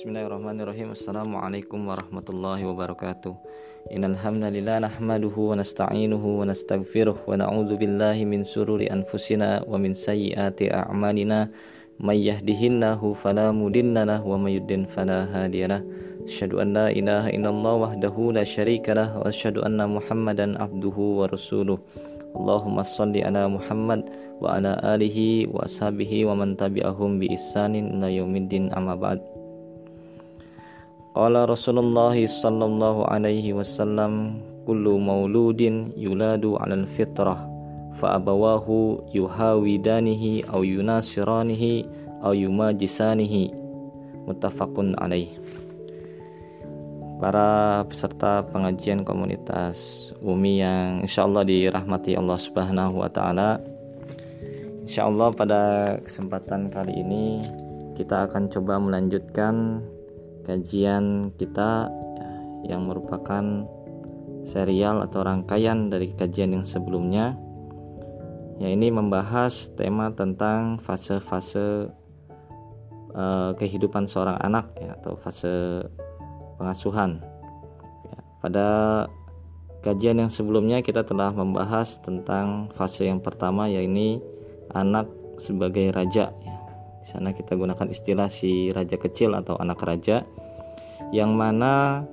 Bismillahirrahmanirrahim. Assalamualaikum warahmatullahi wabarakatuh. Innal hamdalillah nahmaduhu wa nasta'inuhu wa nastaghfiruh wa na'udzu billahi min sururi anfusina wa min sayyiati a'malina. May yahdihillahu fala mudilla wa may yudlil fala hadiyalah Asyhadu an la ilaha illallah wahdahu la syarikalah wa asyhadu anna Muhammadan abduhu wa rasuluh. Allahumma salli ala Muhammad wa ala alihi wa ashabihi wa man tabi'ahum bi ihsanin ila yaumiddin. Amma ba'd Qala Rasulullah sallallahu alaihi wasallam kullu mauludin yuladu 'alal fitrah fa abawahu yuhawidanihi aw yunasiranihi aw yumajisanihi. Muttafaqun alaih. Para peserta pengajian komunitas Umi yang insya Allah dirahmati Allah Subhanahu wa Ta'ala, insya Allah pada kesempatan kali ini kita akan coba melanjutkan kajian kita ya, yang merupakan serial atau rangkaian dari kajian yang sebelumnya ya ini membahas tema tentang fase-fase uh, kehidupan seorang anak ya, atau fase pengasuhan. Ya, pada kajian yang sebelumnya kita telah membahas tentang fase yang pertama yaitu anak sebagai raja ya. Di sana kita gunakan istilah si raja kecil atau anak raja yang mana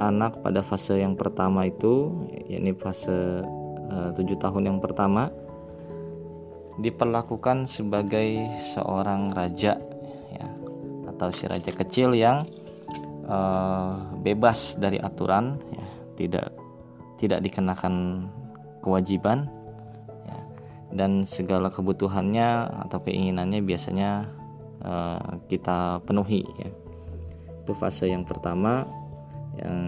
anak pada fase yang pertama itu yakni fase eh, tujuh tahun yang pertama diperlakukan sebagai seorang raja ya atau si raja kecil yang uh, bebas dari aturan ya tidak tidak dikenakan kewajiban dan segala kebutuhannya atau keinginannya biasanya uh, kita penuhi ya. Itu fase yang pertama yang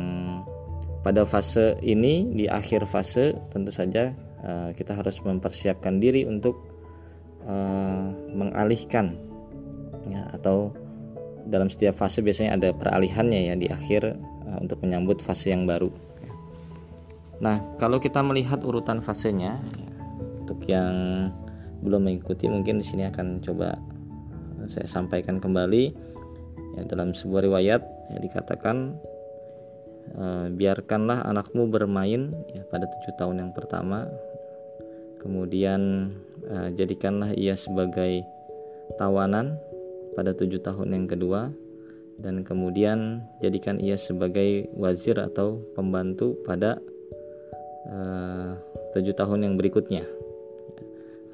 pada fase ini di akhir fase tentu saja uh, kita harus mempersiapkan diri untuk uh, mengalihkan ya atau dalam setiap fase biasanya ada peralihannya ya di akhir uh, untuk menyambut fase yang baru. Nah, kalau kita melihat urutan fasenya ya, untuk yang belum mengikuti mungkin di sini akan coba saya sampaikan kembali ya, dalam sebuah riwayat ya, dikatakan e, biarkanlah anakmu bermain ya, pada tujuh tahun yang pertama. Kemudian e, jadikanlah ia sebagai tawanan pada tujuh tahun yang kedua. Dan kemudian jadikan ia sebagai wazir atau pembantu pada eh, tujuh tahun yang berikutnya.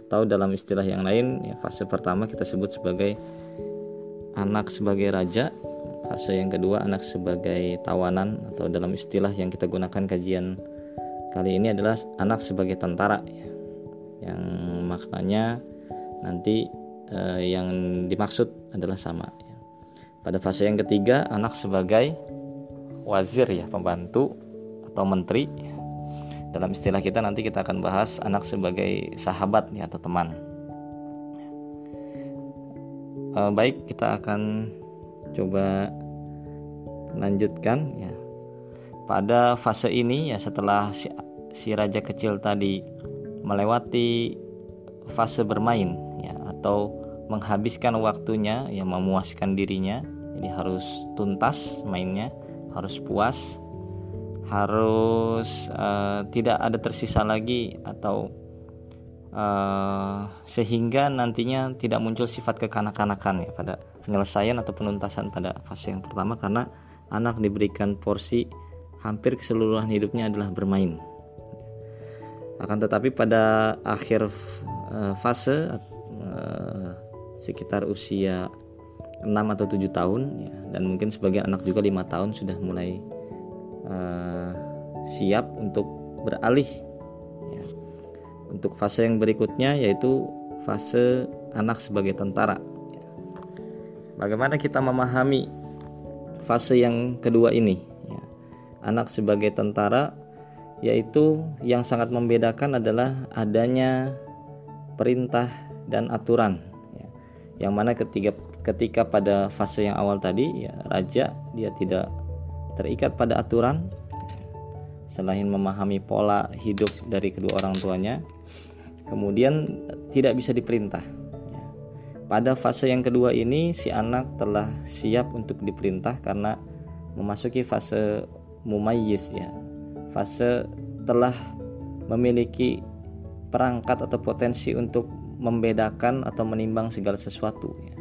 Atau dalam istilah yang lain ya, fase pertama kita sebut sebagai anak sebagai raja fase yang kedua anak sebagai tawanan atau dalam istilah yang kita gunakan kajian kali ini adalah anak sebagai tentara ya, yang maknanya nanti eh, yang dimaksud adalah sama ya. pada fase yang ketiga anak sebagai wazir ya pembantu atau menteri ya dalam istilah kita nanti kita akan bahas anak sebagai sahabat ya atau teman. E, baik, kita akan coba lanjutkan ya. Pada fase ini ya setelah si, si raja kecil tadi melewati fase bermain ya atau menghabiskan waktunya ya memuaskan dirinya jadi harus tuntas mainnya harus puas harus uh, tidak ada tersisa lagi atau uh, sehingga nantinya tidak muncul sifat kekanak-kanakan ya pada penyelesaian atau penuntasan pada fase yang pertama karena anak diberikan porsi hampir keseluruhan hidupnya adalah bermain. Akan tetapi pada akhir uh, fase uh, sekitar usia 6 atau 7 tahun ya, dan mungkin sebagian anak juga lima tahun sudah mulai siap untuk beralih. Untuk fase yang berikutnya yaitu fase anak sebagai tentara bagaimana kita memahami fase yang kedua ini ya. anak sebagai tentara yaitu yang sangat membedakan adalah adanya perintah dan aturan ya. yang mana ketika ketika pada fase yang awal tadi ya raja dia tidak terikat pada aturan selain memahami pola hidup dari kedua orang tuanya kemudian tidak bisa diperintah pada fase yang kedua ini si anak telah siap untuk diperintah karena memasuki fase mumayyiz ya. Fase telah memiliki perangkat atau potensi untuk membedakan atau menimbang segala sesuatu ya.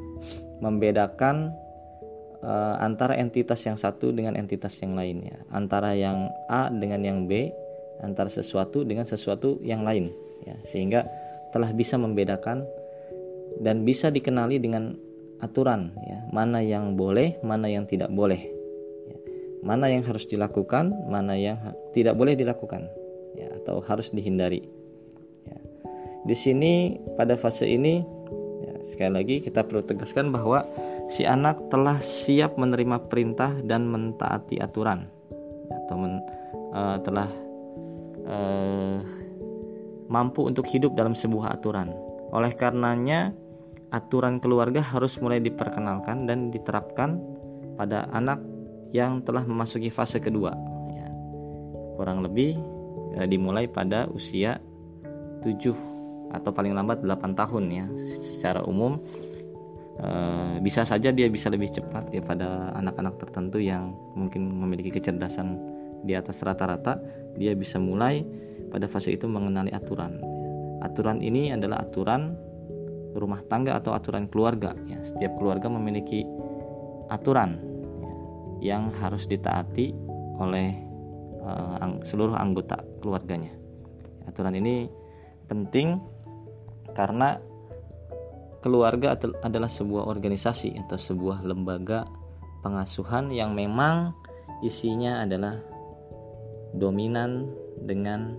Membedakan uh, antara entitas yang satu dengan entitas yang lainnya, antara yang A dengan yang B, antara sesuatu dengan sesuatu yang lain ya. Sehingga telah bisa membedakan dan bisa dikenali dengan aturan ya mana yang boleh mana yang tidak boleh ya. mana yang harus dilakukan mana yang tidak boleh dilakukan ya atau harus dihindari ya. di sini pada fase ini ya, sekali lagi kita perlu tegaskan bahwa si anak telah siap menerima perintah dan mentaati aturan atau men, uh, telah uh, mampu untuk hidup dalam sebuah aturan. Oleh karenanya aturan keluarga harus mulai diperkenalkan dan diterapkan pada anak yang telah memasuki fase kedua. Ya. kurang lebih e, dimulai pada usia 7 atau paling lambat 8 tahun ya. Secara umum e, bisa saja dia bisa lebih cepat ya pada anak-anak tertentu yang mungkin memiliki kecerdasan di atas rata-rata dia bisa mulai pada fase itu mengenali aturan. Aturan ini adalah aturan rumah tangga atau aturan keluarga. Ya setiap keluarga memiliki aturan ya, yang harus ditaati oleh uh, seluruh anggota keluarganya. Aturan ini penting karena keluarga adalah sebuah organisasi atau sebuah lembaga pengasuhan yang memang isinya adalah dominan dengan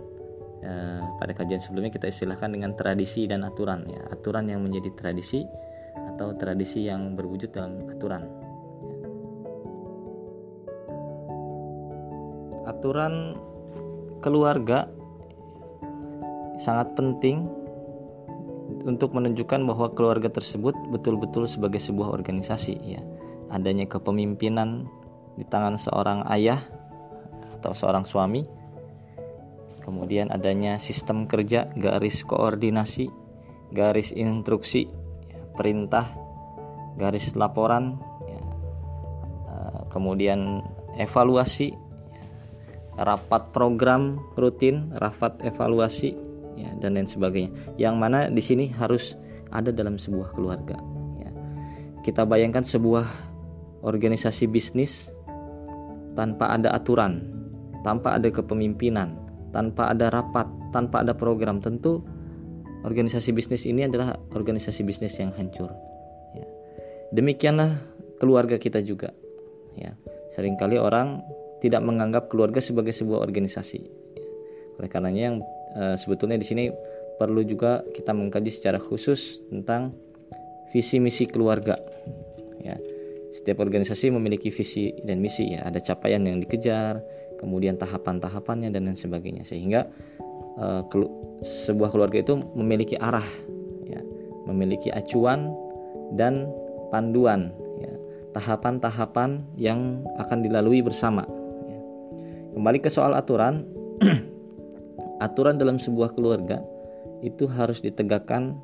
Eh, pada kajian sebelumnya kita istilahkan dengan tradisi dan aturan ya. Aturan yang menjadi tradisi atau tradisi yang berwujud dalam aturan. Aturan keluarga sangat penting untuk menunjukkan bahwa keluarga tersebut betul-betul sebagai sebuah organisasi ya. Adanya kepemimpinan di tangan seorang ayah atau seorang suami kemudian adanya sistem kerja, garis koordinasi, garis instruksi, ya, perintah, garis laporan, ya, eh, kemudian evaluasi, ya, rapat program rutin, rapat evaluasi, dan lain sebagainya. Yang mana di sini harus ada dalam sebuah keluarga. Kita bayangkan sebuah organisasi bisnis tanpa ada aturan, tanpa ada kepemimpinan, tanpa ada rapat, tanpa ada program, tentu organisasi bisnis ini adalah organisasi bisnis yang hancur. Ya. Demikianlah keluarga kita juga. Ya. Seringkali orang tidak menganggap keluarga sebagai sebuah organisasi. Ya. Oleh karenanya yang e, sebetulnya di sini perlu juga kita mengkaji secara khusus tentang visi misi keluarga. Ya. Setiap organisasi memiliki visi dan misi ya, ada capaian yang dikejar, kemudian tahapan-tahapannya dan lain sebagainya. Sehingga uh, sebuah keluarga itu memiliki arah ya. Memiliki acuan dan panduan ya. Tahapan-tahapan yang akan dilalui bersama ya. kembali ke soal aturan. Aturan dalam sebuah keluarga itu harus ditegakkan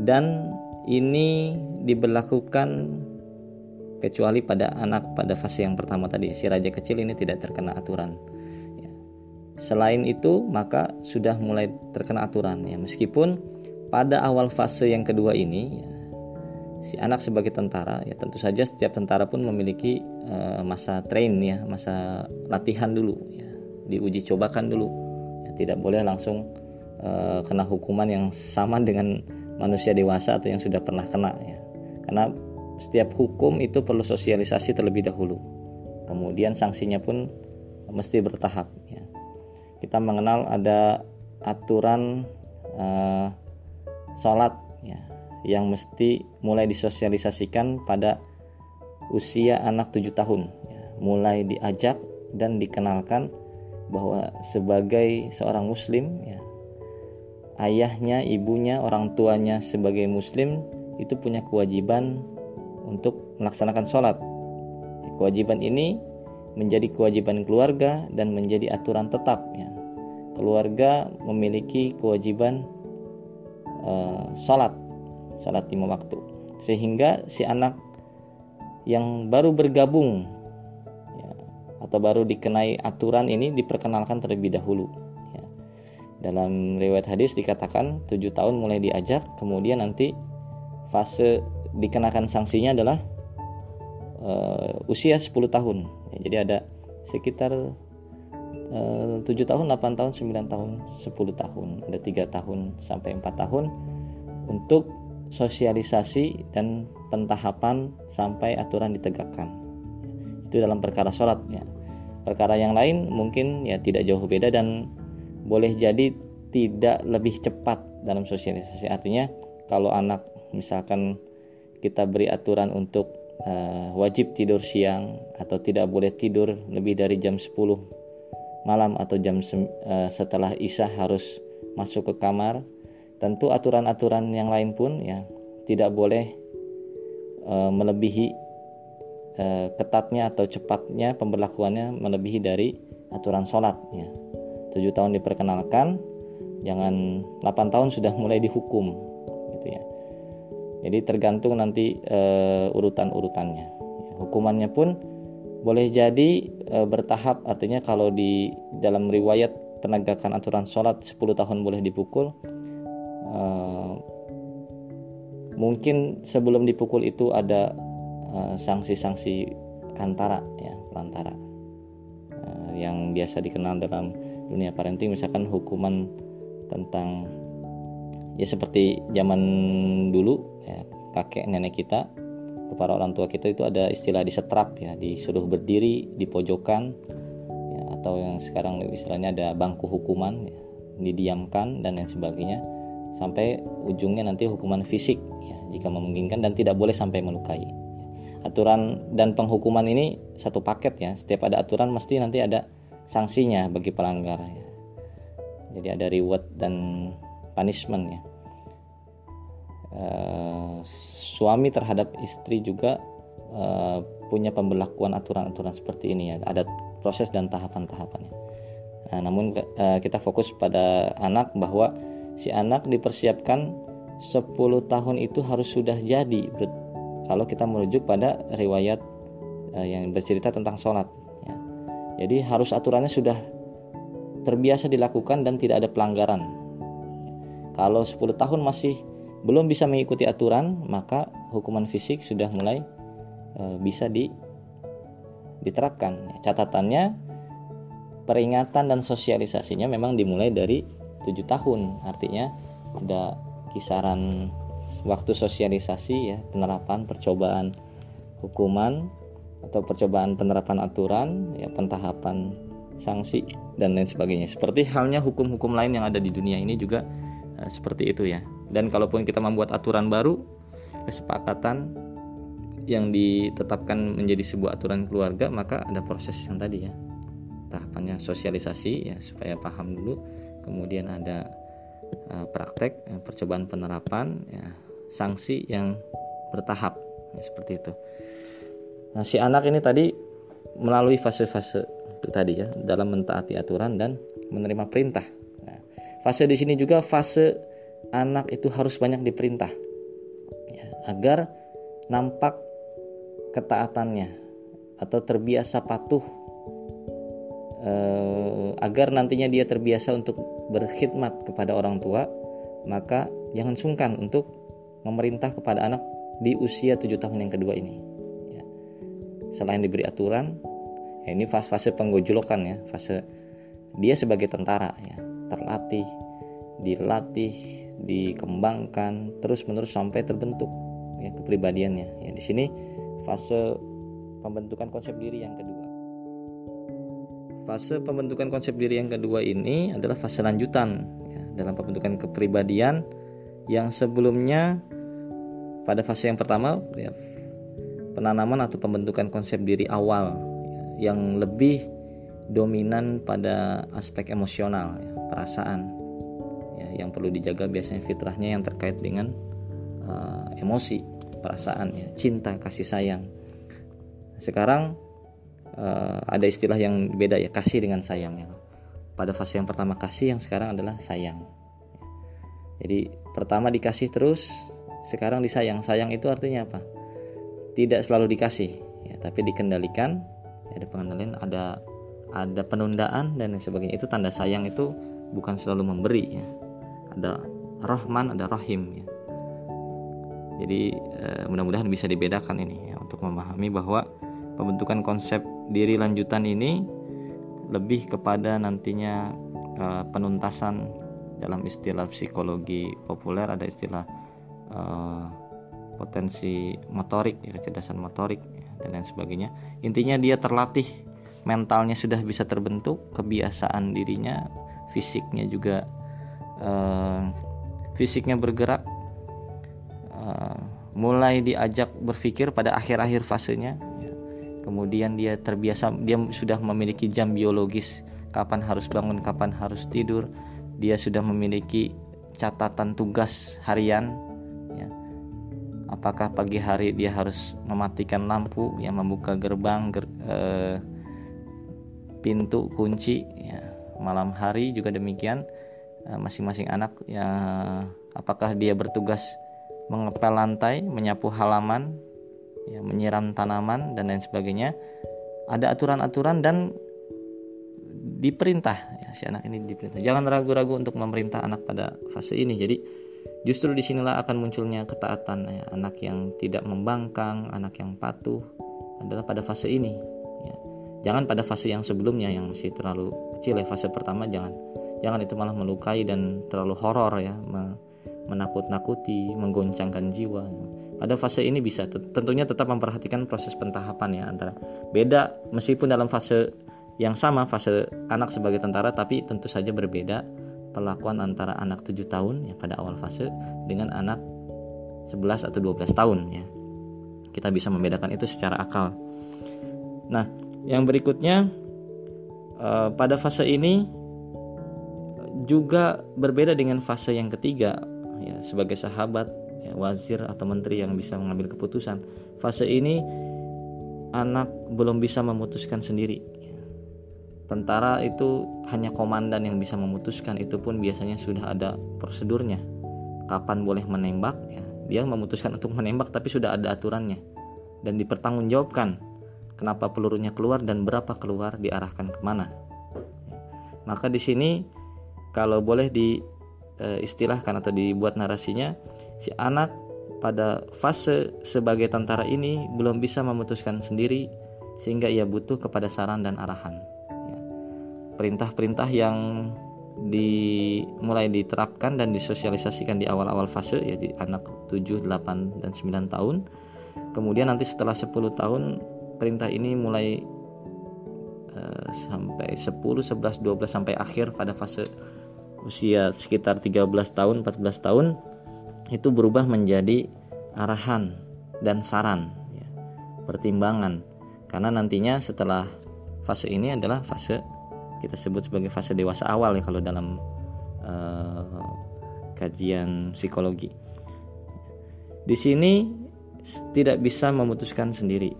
dan ini diberlakukan kecuali pada anak pada fase yang pertama tadi si raja kecil ini tidak terkena aturan. Ya. selain itu maka sudah mulai terkena aturan ya. Meskipun pada awal fase yang kedua ini ya, si anak sebagai tentara ya tentu saja setiap tentara pun memiliki uh, masa train ya masa latihan dulu ya. Diuji cobakan dulu. Ya, tidak boleh langsung uh, kena hukuman yang sama dengan manusia dewasa atau yang sudah pernah kena ya. Karena setiap hukum itu perlu sosialisasi terlebih dahulu. Kemudian sanksinya pun mesti bertahap. Ya. Kita mengenal ada aturan uh, sholat ya, yang mesti mulai disosialisasikan pada usia anak tujuh tahun. Ya. Mulai diajak dan dikenalkan bahwa sebagai seorang muslim ya, ayahnya, ibunya, orang tuanya sebagai muslim itu punya kewajiban untuk melaksanakan sholat. Kewajiban ini menjadi kewajiban keluarga dan menjadi aturan tetap. Ya. Keluarga memiliki kewajiban uh, sholat salat lima waktu sehingga si anak yang baru bergabung ya, atau baru dikenai aturan ini diperkenalkan terlebih dahulu ya. dalam riwayat hadis dikatakan tujuh tahun mulai diajak kemudian nanti fase dikenakan sanksinya adalah uh, usia 10 tahun ya, jadi ada sekitar eh, tujuh tahun, 8 tahun, 9 tahun, 10 tahun, ada tiga tahun sampai empat tahun untuk sosialisasi dan pentahapan sampai aturan ditegakkan. Itu dalam perkara sholat ya. Perkara yang lain mungkin ya tidak jauh beda dan boleh jadi tidak lebih cepat dalam sosialisasi. Artinya kalau anak misalkan kita beri aturan untuk uh, wajib tidur siang atau tidak boleh tidur lebih dari jam 10 malam atau jam uh, setelah isya harus masuk ke kamar. Tentu aturan-aturan yang lain pun ya tidak boleh uh, melebihi uh, ketatnya atau cepatnya pemberlakuannya melebihi dari aturan sholat ya. Tujuh tahun diperkenalkan jangan 8 tahun sudah mulai dihukum gitu ya jadi tergantung nanti uh, urutan-urutannya. Ya, hukumannya pun boleh jadi e, bertahap. Artinya kalau di dalam riwayat penegakan aturan sholat 10 tahun boleh dipukul Eh, mungkin sebelum dipukul itu ada sanksi-sanksi antara ya perantara yang biasa dikenal dalam dunia parenting. Misalkan hukuman tentang ya seperti zaman dulu ya kakek nenek kita para orang tua kita itu ada istilah disetrap ya disuruh berdiri di pojokan ya, atau yang sekarang istilahnya ada bangku hukuman ya, didiamkan dan lain sebagainya sampai ujungnya nanti hukuman fisik ya, jika memungkinkan dan tidak boleh sampai melukai. Aturan dan penghukuman ini satu paket ya. Setiap ada aturan mesti nanti ada sanksinya bagi pelanggar ya. Jadi ada reward dan punishment ya. Uh, suami terhadap istri juga uh, punya pemberlakuan aturan-aturan seperti ini ya. Ada proses dan tahapan-tahapannya. Nah, namun uh, kita fokus pada anak bahwa si anak dipersiapkan 10 tahun itu harus sudah jadi kalau kita merujuk pada riwayat eh, yang bercerita tentang sholat ya. jadi harus aturannya sudah terbiasa dilakukan dan tidak ada pelanggaran kalau 10 tahun masih belum bisa mengikuti aturan maka hukuman fisik sudah mulai e, bisa di, diterapkan. Catatannya peringatan dan sosialisasinya memang dimulai dari 7 tahun. Artinya ada kisaran waktu sosialisasi ya penerapan percobaan hukuman atau percobaan penerapan aturan ya pentahapan sanksi dan lain sebagainya. Seperti halnya hukum-hukum lain yang ada di dunia ini juga seperti itu ya. Dan kalaupun kita membuat aturan baru kesepakatan yang ditetapkan menjadi sebuah aturan keluarga maka ada proses yang tadi ya. Tahapannya sosialisasi ya supaya paham dulu. Kemudian ada uh, praktek uh, percobaan penerapan ya, sanksi yang bertahap ya, seperti itu. Nah si anak ini tadi melalui fase-fase tadi ya dalam mentaati aturan dan menerima perintah fase di sini juga fase anak itu harus banyak diperintah ya, agar nampak ketaatannya atau terbiasa patuh eh, agar nantinya dia terbiasa untuk berkhidmat kepada orang tua, maka jangan sungkan untuk memerintah kepada anak di usia tujuh tahun yang kedua ini. Ya. Selain diberi aturan, ya ini fase-fase penggojolokan ya, fase dia sebagai tentara ya, terlatih, dilatih, dikembangkan terus-menerus sampai terbentuk ya kepribadiannya. Ya di sini fase pembentukan konsep diri yang kedua. Fase pembentukan konsep diri yang kedua ini adalah fase lanjutan ya, dalam pembentukan kepribadian yang sebelumnya pada fase yang pertama ya, penanaman atau pembentukan konsep diri awal ya, yang lebih dominan pada aspek emosional, ya, perasaan. Ya, yang perlu dijaga biasanya fitrahnya yang terkait dengan uh, emosi, perasaan, ya, cinta, kasih sayang. Sekarang uh, ada istilah yang beda ya kasih dengan sayang ya. Pada fase yang pertama kasih yang sekarang adalah sayang. Jadi pertama dikasih terus sekarang disayang. Sayang itu artinya apa? Tidak selalu dikasih ya tapi dikendalikan. Ada pengendalian ada ada penundaan dan sebagainya. Itu tanda sayang itu bukan selalu memberi ya. Ada Rahman ada Rahim ya. Jadi eh, mudah-mudahan bisa dibedakan ini ya untuk memahami bahwa pembentukan konsep diri lanjutan ini lebih kepada nantinya uh, penuntasan dalam istilah psikologi populer ada istilah uh, potensi motorik ya, kecerdasan motorik ya, dan lain sebagainya. Intinya dia terlatih mentalnya sudah bisa terbentuk kebiasaan dirinya fisiknya juga uh, fisiknya bergerak uh, mulai diajak berpikir pada akhir-akhir fasenya kemudian dia terbiasa dia sudah memiliki jam biologis kapan harus bangun kapan harus tidur dia sudah memiliki catatan tugas harian ya. apakah pagi hari dia harus mematikan lampu yang membuka gerbang ger, eh, pintu kunci ya. Malam hari juga demikian eh, masing-masing anak ya apakah dia bertugas mengepel lantai menyapu halaman ya, menyiram tanaman dan lain sebagainya. Ada aturan-aturan dan diperintah ya si anak ini diperintah. Jangan ragu-ragu untuk memerintah anak pada fase ini. Jadi justru di sinilah akan munculnya ketaatan ya, anak yang tidak membangkang anak yang patuh adalah pada fase ini ya. jangan pada fase yang sebelumnya yang masih terlalu kecil ya fase pertama jangan jangan itu malah melukai dan terlalu horor ya menakut-nakuti menggoncangkan jiwa pada fase ini bisa tentunya tetap memperhatikan proses pentahapan ya antara beda meskipun dalam fase yang sama fase anak sebagai tentara tapi tentu saja berbeda perlakuan antara anak 7 tahun ya pada awal fase dengan anak 11 atau 12 tahun ya. Kita bisa membedakan itu secara akal. Nah, yang berikutnya eh, pada fase ini juga berbeda dengan fase yang ketiga ya sebagai sahabat ya, wazir atau menteri yang bisa mengambil keputusan. Fase ini anak belum bisa memutuskan sendiri. Tentara itu hanya komandan yang bisa memutuskan, itu pun biasanya sudah ada prosedurnya. Kapan boleh menembak, ya. dia memutuskan untuk menembak tapi sudah ada aturannya dan dipertanggungjawabkan kenapa pelurunya keluar dan berapa keluar diarahkan ke mana. Maka di sini kalau boleh diistilahkan atau dibuat narasinya si anak pada fase sebagai tentara ini belum bisa memutuskan sendiri sehingga ia butuh kepada saran dan arahan. Ya. Perintah-perintah yang dimulai diterapkan dan disosialisasikan di awal-awal fase ya di anak 7, 8 dan 9 tahun. Kemudian nanti setelah 10 tahun perintah ini mulai uh, sampai 10, 11, 12 sampai akhir pada fase usia sekitar 13 tahun, 14 tahun itu berubah menjadi arahan dan saran ya, pertimbangan karena nantinya setelah fase ini adalah fase kita sebut sebagai fase dewasa awal ya kalau dalam uh, kajian psikologi di sini tidak bisa memutuskan sendiri.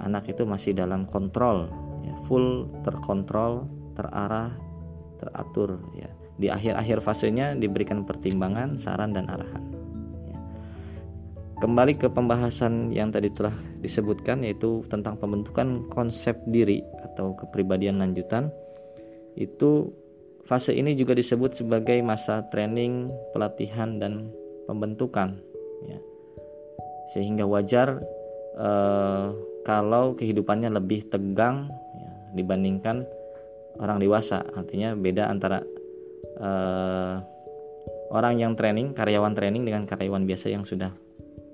Anak itu masih dalam kontrol ya, full terkontrol terarah teratur ya di akhir-akhir fasenya diberikan pertimbangan, saran dan arahan. Ya. Kembali ke pembahasan yang tadi telah disebutkan yaitu tentang pembentukan konsep diri atau kepribadian lanjutan. Itu fase ini juga disebut sebagai masa training, pelatihan dan pembentukan. Ya. Sehingga wajar eh, kalau kehidupannya lebih tegang ya, dibandingkan orang dewasa. Artinya beda antara uh, orang yang training, karyawan training dengan karyawan biasa yang sudah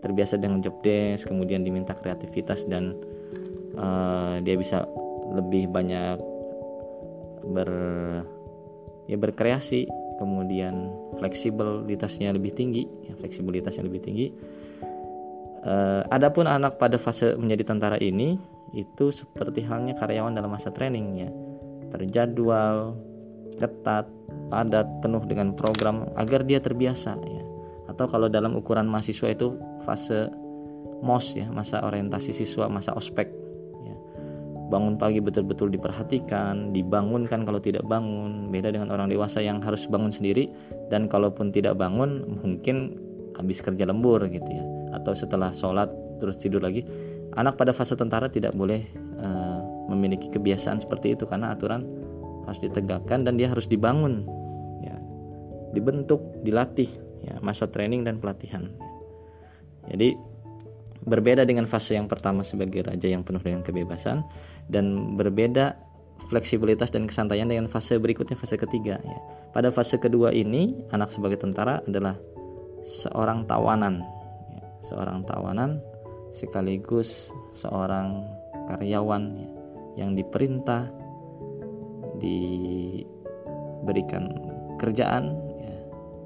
terbiasa dengan job desk, kemudian diminta kreativitas dan uh, dia bisa lebih banyak ber ya berkreasi, kemudian fleksibilitasnya lebih tinggi, ya, fleksibilitasnya lebih tinggi. Uh, adapun anak pada fase menjadi tentara ini itu seperti halnya karyawan dalam masa training ya, terjadwal, ketat, padat, penuh dengan program agar dia terbiasa ya. Atau kalau dalam ukuran mahasiswa itu fase MOS ya, masa orientasi siswa, masa ospek ya. Bangun pagi betul-betul diperhatikan, dibangunkan kalau tidak bangun. Beda dengan orang dewasa yang harus bangun sendiri dan kalaupun tidak bangun mungkin habis kerja lembur gitu ya atau setelah sholat terus tidur lagi anak pada fase tentara tidak boleh uh, memiliki kebiasaan seperti itu karena aturan harus ditegakkan dan dia harus dibangun ya dibentuk dilatih ya masa training dan pelatihan jadi berbeda dengan fase yang pertama sebagai raja yang penuh dengan kebebasan dan berbeda fleksibilitas dan kesantaian dengan fase berikutnya fase ketiga ya. Pada fase kedua ini anak sebagai tentara adalah seorang tawanan. Seorang tawanan sekaligus seorang karyawan ya, yang diperintah diberikan kerjaan ya,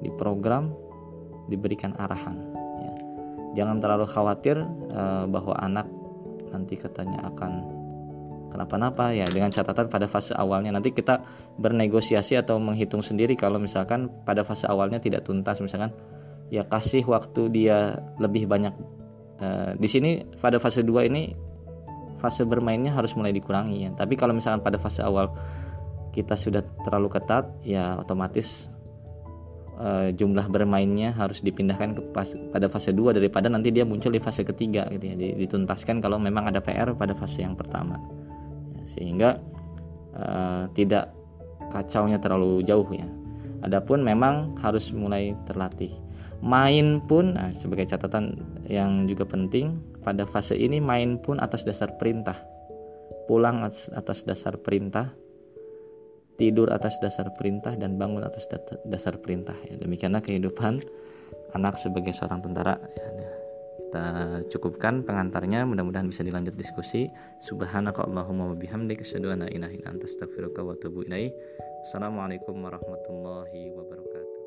diprogram diberikan arahan ya. jangan terlalu khawatir uh, bahwa anak nanti katanya akan kenapa-napa ya dengan catatan pada fase awalnya nanti kita bernegosiasi atau menghitung sendiri kalau misalkan pada fase awalnya tidak tuntas misalkan ya kasih waktu dia lebih banyak e, di sini pada fase 2 ini fase bermainnya harus mulai dikurangi ya tapi kalau misalkan pada fase awal kita sudah terlalu ketat ya otomatis e, jumlah bermainnya harus dipindahkan ke pas, pada fase 2 daripada nanti dia muncul di fase ketiga gitu ya dituntaskan kalau memang ada PR pada fase yang pertama sehingga uh, tidak kacaunya terlalu jauh ya. Adapun memang harus mulai terlatih. Main pun nah, sebagai catatan yang juga penting pada fase ini main pun atas dasar perintah. Pulang atas dasar perintah, tidur atas dasar perintah dan bangun atas dasar perintah ya. Demikianlah kehidupan anak sebagai seorang tentara ya kita cukupkan pengantarnya mudah-mudahan bisa dilanjut diskusi subhanakallahumma wabihamdika asyhadu an la ilaha illa anta astaghfiruka wa atubu ilaik assalamualaikum warahmatullahi wabarakatuh